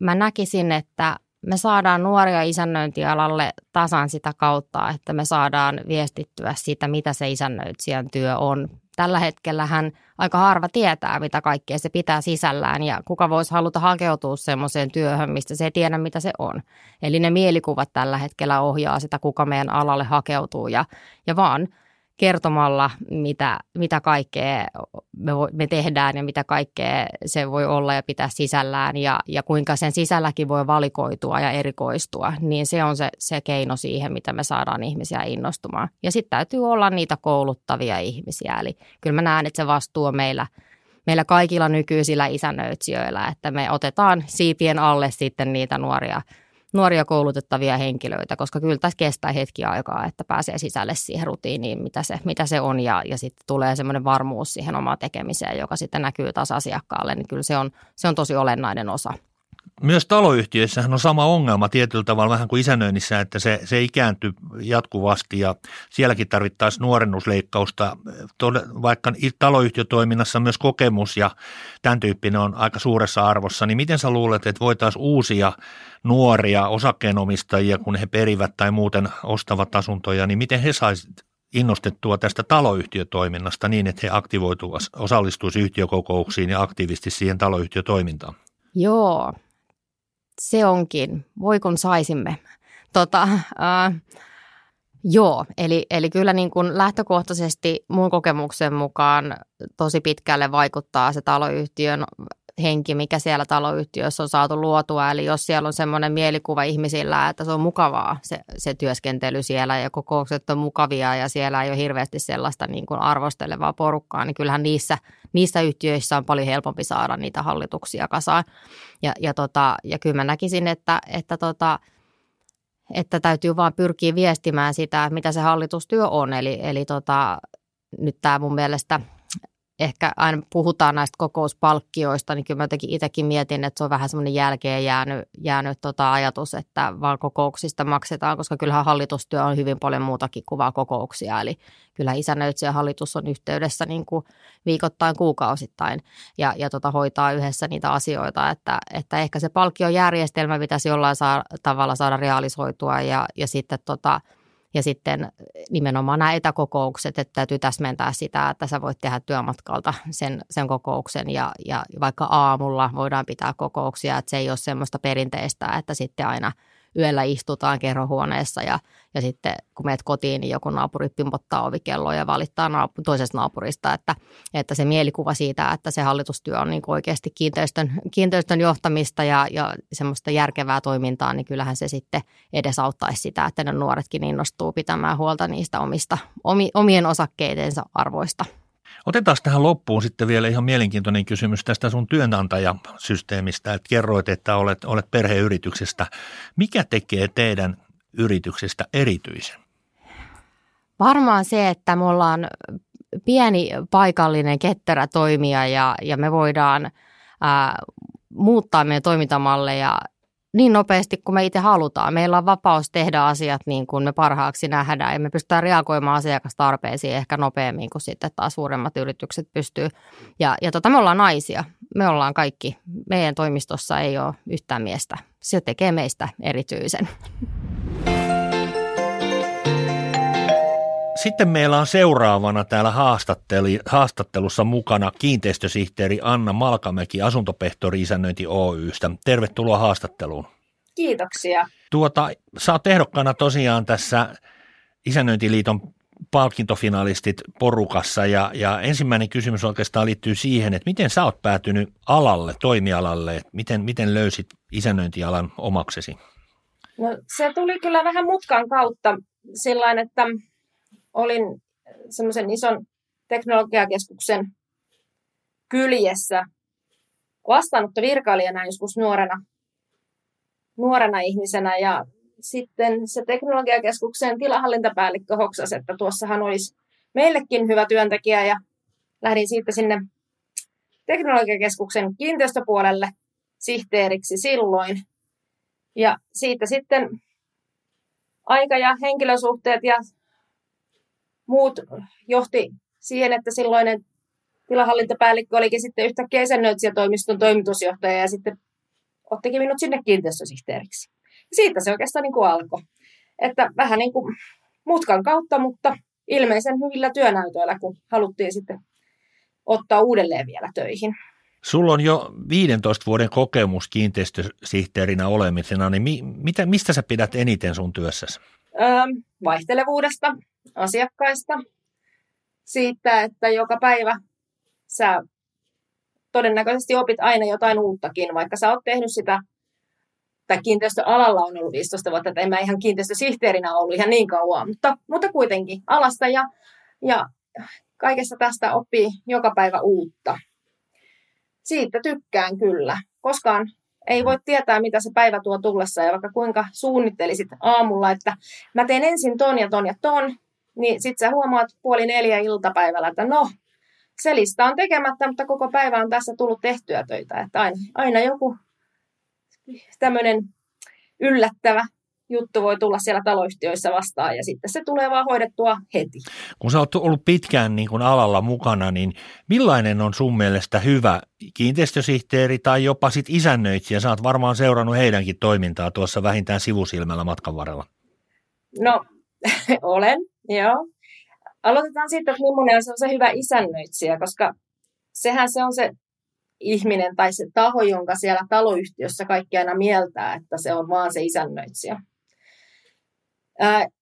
mä näkisin, että me saadaan nuoria isännöintialalle tasan sitä kautta, että me saadaan viestittyä siitä, mitä se isännöitsijän työ on. Tällä hetkellä hän aika harva tietää, mitä kaikkea se pitää sisällään ja kuka voisi haluta hakeutua semmoiseen työhön, mistä se ei tiedä, mitä se on. Eli ne mielikuvat tällä hetkellä ohjaa sitä, kuka meidän alalle hakeutuu ja, ja vaan – kertomalla, mitä, mitä kaikkea me, vo, me tehdään ja mitä kaikkea se voi olla ja pitää sisällään ja, ja kuinka sen sisälläkin voi valikoitua ja erikoistua, niin se on se, se keino siihen, mitä me saadaan ihmisiä innostumaan. Ja sitten täytyy olla niitä kouluttavia ihmisiä, eli kyllä mä näen, että se vastuu on meillä, meillä kaikilla nykyisillä isännöitsijöillä, että me otetaan siipien alle sitten niitä nuoria nuoria koulutettavia henkilöitä, koska kyllä tässä kestää hetki aikaa, että pääsee sisälle siihen rutiiniin, mitä se, mitä se on. Ja, ja sitten tulee semmoinen varmuus siihen omaan tekemiseen, joka sitten näkyy taas asiakkaalle, niin kyllä se on, se on tosi olennainen osa myös taloyhtiöissähän on sama ongelma tietyllä tavalla vähän kuin isännöinnissä, että se, se ikääntyy jatkuvasti ja sielläkin tarvittaisiin nuorennusleikkausta, vaikka taloyhtiötoiminnassa myös kokemus ja tämän tyyppinen on aika suuressa arvossa, niin miten sä luulet, että voitaisiin uusia nuoria osakkeenomistajia, kun he perivät tai muuten ostavat asuntoja, niin miten he saisivat innostettua tästä taloyhtiötoiminnasta niin, että he aktivoituvat, osallistuisivat yhtiökokouksiin ja aktiivisesti siihen taloyhtiötoimintaan? Joo, se onkin. Voi kun saisimme. Tota, äh, Joo, eli, eli kyllä niin kuin lähtökohtaisesti mun kokemuksen mukaan tosi pitkälle vaikuttaa se taloyhtiön henki, mikä siellä taloyhtiössä on saatu luotua. Eli jos siellä on semmoinen mielikuva ihmisillä, että se on mukavaa se, se työskentely siellä ja kokoukset on mukavia ja siellä ei ole hirveästi sellaista niin kuin arvostelevaa porukkaa, niin kyllähän niissä, niissä yhtiöissä on paljon helpompi saada niitä hallituksia kasaan. Ja, ja, tota, ja kyllä mä näkisin, että, että tota, että täytyy vaan pyrkiä viestimään sitä, mitä se hallitustyö on. Eli, eli tota, nyt tämä mun mielestä ehkä aina puhutaan näistä kokouspalkkioista, niin kyllä mä jotenkin itsekin mietin, että se on vähän semmoinen jälkeen jäänyt, jäänyt tota ajatus, että vaan kokouksista maksetaan, koska kyllähän hallitustyö on hyvin paljon muutakin kuin vaan kokouksia. Eli kyllä isännöitsijä hallitus on yhteydessä niin kuin viikoittain, kuukausittain ja, ja tota hoitaa yhdessä niitä asioita, että, että ehkä se palkkiojärjestelmä pitäisi jollain saa, tavalla saada realisoitua ja, ja sitten tota, ja sitten nimenomaan nämä etäkokoukset, että täytyy täsmentää sitä, että sä voit tehdä työmatkalta sen, sen kokouksen ja, ja vaikka aamulla voidaan pitää kokouksia, että se ei ole semmoista perinteistä, että sitten aina – yöllä istutaan kerrohuoneessa ja, ja sitten kun meet kotiin, niin joku naapuri pimpottaa ovikelloa ja valittaa naapu- toisesta naapurista, että, että se mielikuva siitä, että se hallitustyö on niin oikeasti kiinteistön, kiinteistön johtamista ja, ja semmoista järkevää toimintaa, niin kyllähän se sitten edesauttaisi sitä, että ne nuoretkin innostuu pitämään huolta niistä omista, omien osakkeidensa arvoista. Otetaan tähän loppuun sitten vielä ihan mielenkiintoinen kysymys tästä sun työnantajasysteemistä, että kerroit, että olet, olet perheyrityksestä. Mikä tekee teidän yrityksestä erityisen? Varmaan se, että me ollaan pieni paikallinen ketterä toimija ja, ja me voidaan ää, muuttaa meidän toimintamalleja niin nopeasti kuin me itse halutaan. Meillä on vapaus tehdä asiat niin kuin me parhaaksi nähdään ja me pystytään reagoimaan asiakastarpeisiin ehkä nopeammin kuin sitten taas suuremmat yritykset pystyy. Ja, ja tota, me ollaan naisia. Me ollaan kaikki. Meidän toimistossa ei ole yhtään miestä. Se tekee meistä erityisen. Sitten meillä on seuraavana täällä haastattelussa mukana kiinteistösihteeri Anna Malkamäki asuntopehtori isännöinti Oystä. Tervetuloa haastatteluun. Kiitoksia. Tuota, sä oot ehdokkaana tosiaan tässä Isännöintiliiton palkintofinalistit porukassa ja, ja ensimmäinen kysymys oikeastaan liittyy siihen, että miten sä oot päätynyt alalle, toimialalle, että miten, miten löysit isännöintialan omaksesi? No, se tuli kyllä vähän mutkan kautta sillä että olin semmoisen ison teknologiakeskuksen kyljessä vastaanotto virkailijana joskus nuorena, nuorena ihmisenä ja sitten se teknologiakeskuksen tilahallintapäällikkö hoksasi, että tuossahan olisi meillekin hyvä työntekijä ja lähdin siitä sinne teknologiakeskuksen kiinteistöpuolelle sihteeriksi silloin. Ja siitä sitten aika ja henkilösuhteet ja muut johti siihen, että silloinen tilahallintapäällikkö olikin sitten yhtäkkiä toimiston toimitusjohtaja ja sitten ottikin minut sinne kiinteistösihteeriksi. Siitä se oikeastaan niin kuin alkoi. Että vähän niin kuin mutkan kautta, mutta ilmeisen hyvillä työnäytöillä, kun haluttiin sitten ottaa uudelleen vielä töihin. Sulla on jo 15 vuoden kokemus kiinteistösihteerinä olemisena, niin mi, mitä, mistä sä pidät eniten sun työssäsi? Vaihtelevuudesta, asiakkaista, siitä, että joka päivä sä todennäköisesti opit aina jotain uuttakin, vaikka sä oot tehnyt sitä, tai kiinteistöalalla on ollut 15 vuotta, että en mä ihan kiinteistösihteerinä ollut ihan niin kauan, mutta, mutta kuitenkin alasta ja, ja kaikesta tästä oppii joka päivä uutta. Siitä tykkään kyllä. Koskaan ei voi tietää, mitä se päivä tuo tullessa ja vaikka kuinka suunnittelisit aamulla, että mä teen ensin ton ja ton ja ton, niin sit sä huomaat puoli neljä iltapäivällä, että no, se lista on tekemättä, mutta koko päivä on tässä tullut tehtyä töitä. Että aina, aina joku tämmöinen yllättävä juttu voi tulla siellä taloyhtiöissä vastaan ja sitten se tulee vaan hoidettua heti. Kun sä oot ollut pitkään niin kuin alalla mukana, niin millainen on sun mielestä hyvä kiinteistösihteeri tai jopa sit isännöitsijä? Sä oot varmaan seurannut heidänkin toimintaa tuossa vähintään sivusilmällä matkan varrella. No, olen, joo. Aloitetaan siitä, että millainen on se hyvä isännöitsijä, koska sehän se on se ihminen tai se taho, jonka siellä taloyhtiössä kaikki aina mieltää, että se on vaan se isännöitsijä.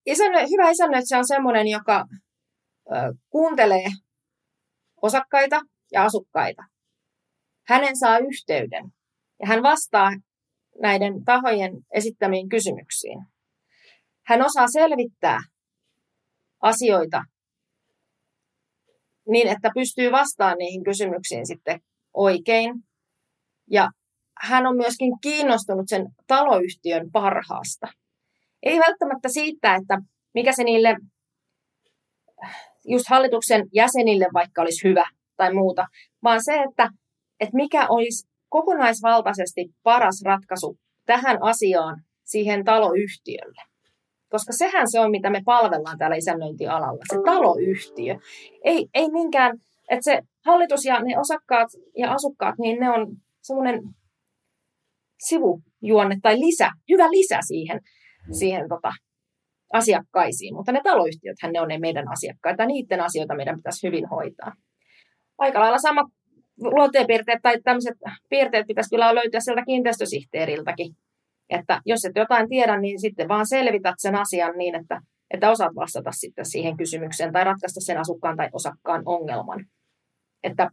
Isännö, hyvä isännöitsijä on sellainen, joka kuuntelee osakkaita ja asukkaita. Hänen saa yhteyden ja hän vastaa näiden tahojen esittämiin kysymyksiin. Hän osaa selvittää asioita niin, että pystyy vastaamaan niihin kysymyksiin sitten oikein. Ja hän on myöskin kiinnostunut sen taloyhtiön parhaasta. Ei välttämättä siitä, että mikä se niille just hallituksen jäsenille vaikka olisi hyvä tai muuta, vaan se, että, että mikä olisi kokonaisvaltaisesti paras ratkaisu tähän asiaan siihen taloyhtiölle. Koska sehän se on, mitä me palvellaan täällä isännöintialalla, se taloyhtiö. Ei, ei minkään, että se hallitus ja ne osakkaat ja asukkaat, niin ne on semmoinen sivujuonne tai lisä, hyvä lisä siihen, siihen tota, asiakkaisiin. Mutta ne taloyhtiöthän ne on ne meidän asiakkaita, niiden asioita meidän pitäisi hyvin hoitaa. Aika lailla sama luonteenpiirteet tai tämmöiset piirteet pitäisi kyllä löytyä sieltä kiinteistösihteeriltäkin. Että jos et jotain tiedä, niin sitten vaan selvität sen asian niin, että, että osaat vastata sitten siihen kysymykseen tai ratkaista sen asukkaan tai osakkaan ongelman. Että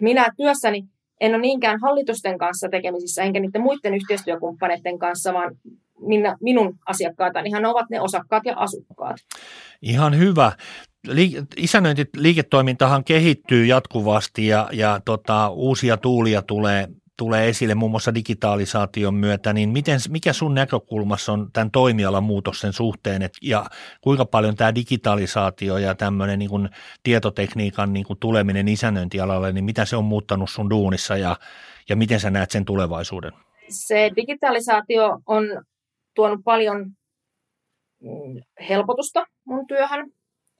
minä työssäni en ole niinkään hallitusten kanssa tekemisissä, enkä niiden muiden yhteistyökumppaneiden kanssa, vaan minä, minun asiakkaatani ihan ovat ne osakkaat ja asukkaat. Ihan hyvä. Liik- isännöintiliiketoimintahan kehittyy jatkuvasti ja, ja tota, uusia tuulia tulee, tulee esille muun muassa digitalisaation myötä, niin miten, mikä sun näkökulmassa on tämän toimialan muutoksen suhteen et, ja kuinka paljon tämä digitalisaatio ja tämmöinen niin tietotekniikan niin kuin tuleminen isännöintialalle, niin mitä se on muuttanut sun duunissa ja, ja miten sä näet sen tulevaisuuden? Se digitalisaatio on tuonut paljon mm, helpotusta mun työhön.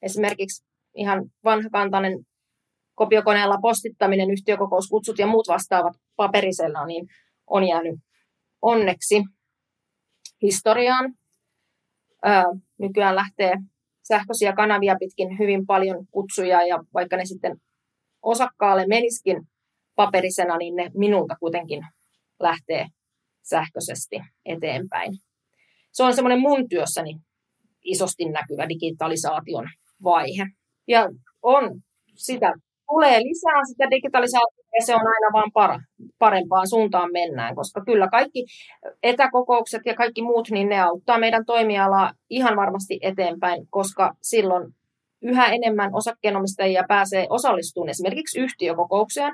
Esimerkiksi ihan vanhakantainen kopiokoneella postittaminen, yhtiökokouskutsut ja muut vastaavat paperisella, niin on jäänyt onneksi historiaan. Ää, nykyään lähtee sähköisiä kanavia pitkin hyvin paljon kutsuja ja vaikka ne sitten osakkaalle meniskin paperisena, niin ne minulta kuitenkin lähtee sähköisesti eteenpäin. Se on semmoinen mun työssäni isosti näkyvä digitalisaation vaihe. Ja on sitä tulee lisää sitä digitalisaatiota ja se on aina vaan para, parempaan suuntaan mennään, koska kyllä kaikki etäkokoukset ja kaikki muut, niin ne auttaa meidän toimialaa ihan varmasti eteenpäin, koska silloin yhä enemmän osakkeenomistajia pääsee osallistumaan esimerkiksi yhtiökokoukseen,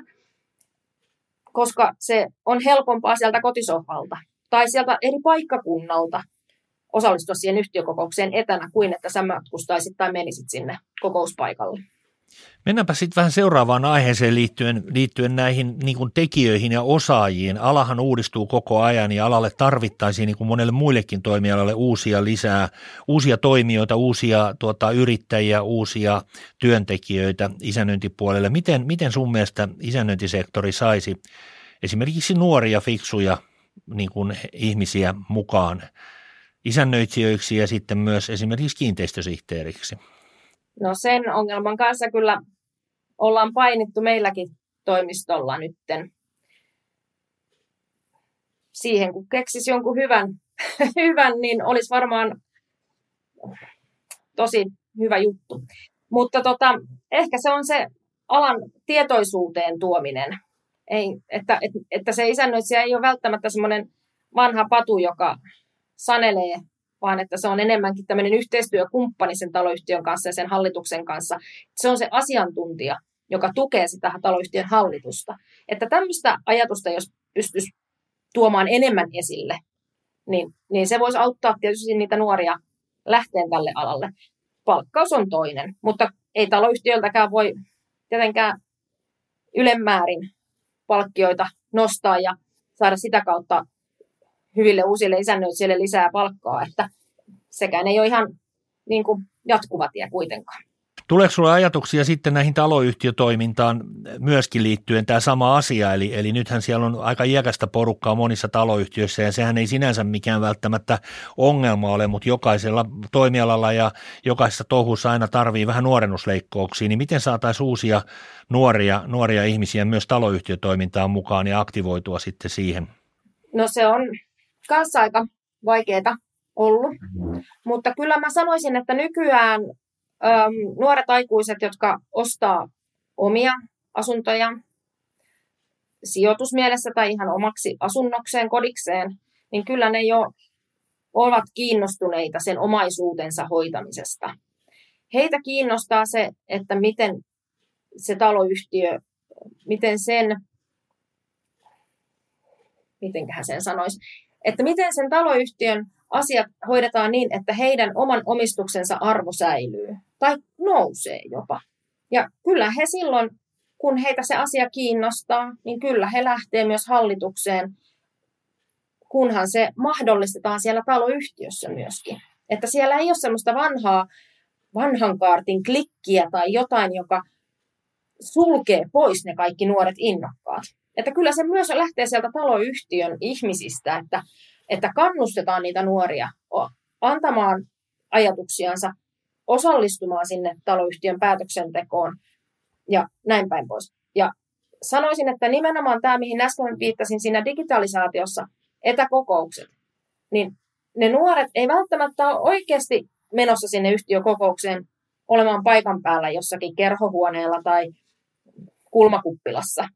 koska se on helpompaa sieltä kotisohvalta tai sieltä eri paikkakunnalta osallistua siihen yhtiökokoukseen etänä kuin että sä matkustaisit tai menisit sinne kokouspaikalle. Mennäänpä sitten vähän seuraavaan aiheeseen liittyen, liittyen näihin niin kuin tekijöihin ja osaajiin. Alahan uudistuu koko ajan ja alalle tarvittaisiin niin kuin monelle muillekin toimialalle uusia lisää, uusia toimijoita, uusia tuota, yrittäjiä, uusia työntekijöitä isännöintipuolelle. Miten, miten sun mielestä isännöintisektori saisi esimerkiksi nuoria fiksuja niin kuin ihmisiä mukaan isännöitsijöiksi ja sitten myös esimerkiksi kiinteistösihteeriksi? No sen ongelman kanssa kyllä ollaan painittu meilläkin toimistolla nytten. Siihen kun keksisi jonkun hyvän, hyvän niin olisi varmaan tosi hyvä juttu. Mutta tota, ehkä se on se alan tietoisuuteen tuominen. Ei, että, että, että se isännöitsijä ei ole välttämättä semmoinen vanha patu, joka sanelee vaan että se on enemmänkin tämmöinen yhteistyökumppani sen taloyhtiön kanssa ja sen hallituksen kanssa. Se on se asiantuntija, joka tukee sitä taloyhtiön hallitusta. Että tämmöistä ajatusta, jos pystyisi tuomaan enemmän esille, niin, niin se voisi auttaa tietysti niitä nuoria lähteen tälle alalle. Palkkaus on toinen, mutta ei taloyhtiöltäkään voi tietenkään ylemmäärin palkkioita nostaa ja saada sitä kautta hyville uusille isännöitsijöille lisää palkkaa, että sekään ei ole ihan niin kuin jatkuva tie kuitenkaan. Tuleeko sinulle ajatuksia sitten näihin taloyhtiötoimintaan myöskin liittyen tämä sama asia, eli, eli nythän siellä on aika iäkästä porukkaa monissa taloyhtiöissä ja sehän ei sinänsä mikään välttämättä ongelma ole, mutta jokaisella toimialalla ja jokaisessa touhussa aina tarvii vähän nuorennusleikkouksia, niin miten saataisiin uusia nuoria, nuoria ihmisiä myös taloyhtiötoimintaan mukaan ja aktivoitua sitten siihen? No se on kanssa aika vaikeaa ollut. Mutta kyllä mä sanoisin, että nykyään äm, nuoret aikuiset, jotka ostaa omia asuntoja sijoitusmielessä tai ihan omaksi asunnokseen, kodikseen, niin kyllä ne jo ovat kiinnostuneita sen omaisuutensa hoitamisesta. Heitä kiinnostaa se, että miten se taloyhtiö, miten sen, mitenköhän sen sanoisi, että miten sen taloyhtiön asiat hoidetaan niin, että heidän oman omistuksensa arvo säilyy tai nousee jopa. Ja kyllä he silloin, kun heitä se asia kiinnostaa, niin kyllä he lähtee myös hallitukseen, kunhan se mahdollistetaan siellä taloyhtiössä myöskin. Että siellä ei ole semmoista vanhaa, vanhan kaartin klikkiä tai jotain, joka sulkee pois ne kaikki nuoret innokkaat. Että kyllä se myös lähtee sieltä taloyhtiön ihmisistä, että, että kannustetaan niitä nuoria antamaan ajatuksiansa, osallistumaan sinne taloyhtiön päätöksentekoon ja näin päin pois. Ja sanoisin, että nimenomaan tämä, mihin äsken viittasin siinä digitalisaatiossa, etäkokoukset, niin ne nuoret ei välttämättä ole oikeasti menossa sinne yhtiökokoukseen olemaan paikan päällä jossakin kerhohuoneella tai kulmakuppilassa,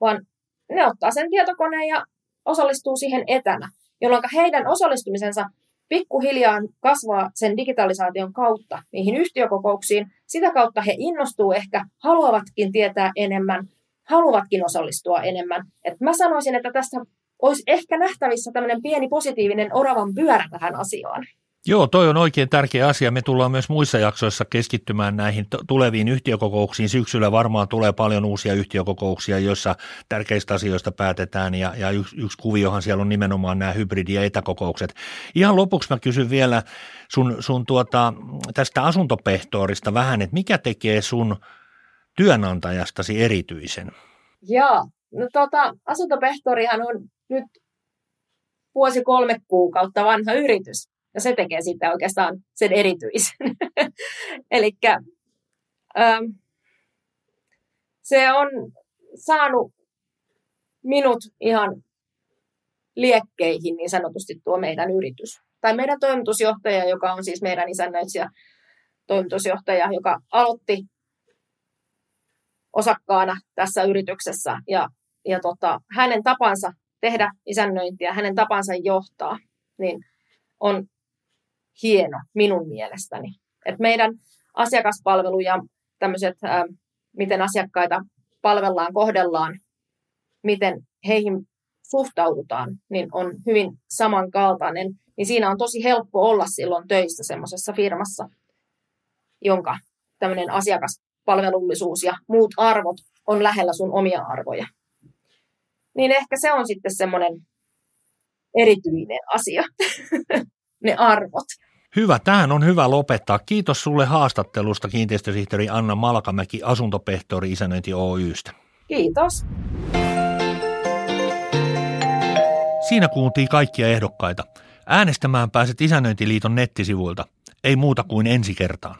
vaan ne ottaa sen tietokoneen ja osallistuu siihen etänä, jolloin heidän osallistumisensa pikkuhiljaa kasvaa sen digitalisaation kautta niihin yhtiökokouksiin. Sitä kautta he innostuu ehkä, haluavatkin tietää enemmän, haluavatkin osallistua enemmän. Et mä sanoisin, että tässä olisi ehkä nähtävissä tämmöinen pieni positiivinen oravan pyörä tähän asiaan. Joo, toi on oikein tärkeä asia. Me tullaan myös muissa jaksoissa keskittymään näihin tuleviin yhtiökokouksiin. Syksyllä varmaan tulee paljon uusia yhtiökokouksia, joissa tärkeistä asioista päätetään ja, ja yksi, yksi kuviohan siellä on nimenomaan nämä hybridi- ja etäkokoukset. Ihan lopuksi mä kysyn vielä sun, sun tuota, tästä asuntopehtoorista vähän, että mikä tekee sun työnantajastasi erityisen? Joo, no tota, asuntopehtorihan on nyt vuosi kolme kuukautta vanha yritys. Ja se tekee sitten oikeastaan sen erityisen. Eli ähm, se on saanut minut ihan liekkeihin niin sanotusti tuo meidän yritys. Tai meidän toimitusjohtaja, joka on siis meidän isännöitsijä toimitusjohtaja, joka aloitti osakkaana tässä yrityksessä ja, ja tota, hänen tapansa tehdä isännöintiä, hänen tapansa johtaa, niin on hieno minun mielestäni. Et meidän asiakaspalvelu ja tämmöiset, miten asiakkaita palvellaan, kohdellaan, miten heihin suhtaudutaan, niin on hyvin samankaltainen. Niin siinä on tosi helppo olla silloin töissä semmoisessa firmassa, jonka tämmöinen asiakaspalvelullisuus ja muut arvot on lähellä sun omia arvoja. Niin ehkä se on sitten semmoinen erityinen asia, ne arvot. Hyvä, tähän on hyvä lopettaa. Kiitos sulle haastattelusta kiinteistösihteeri Anna Malkamäki asuntopehtori Isännöinti Oystä. Kiitos. Siinä kuultiin kaikkia ehdokkaita. Äänestämään pääset Isännöintiliiton nettisivuilta. Ei muuta kuin ensi kertaan.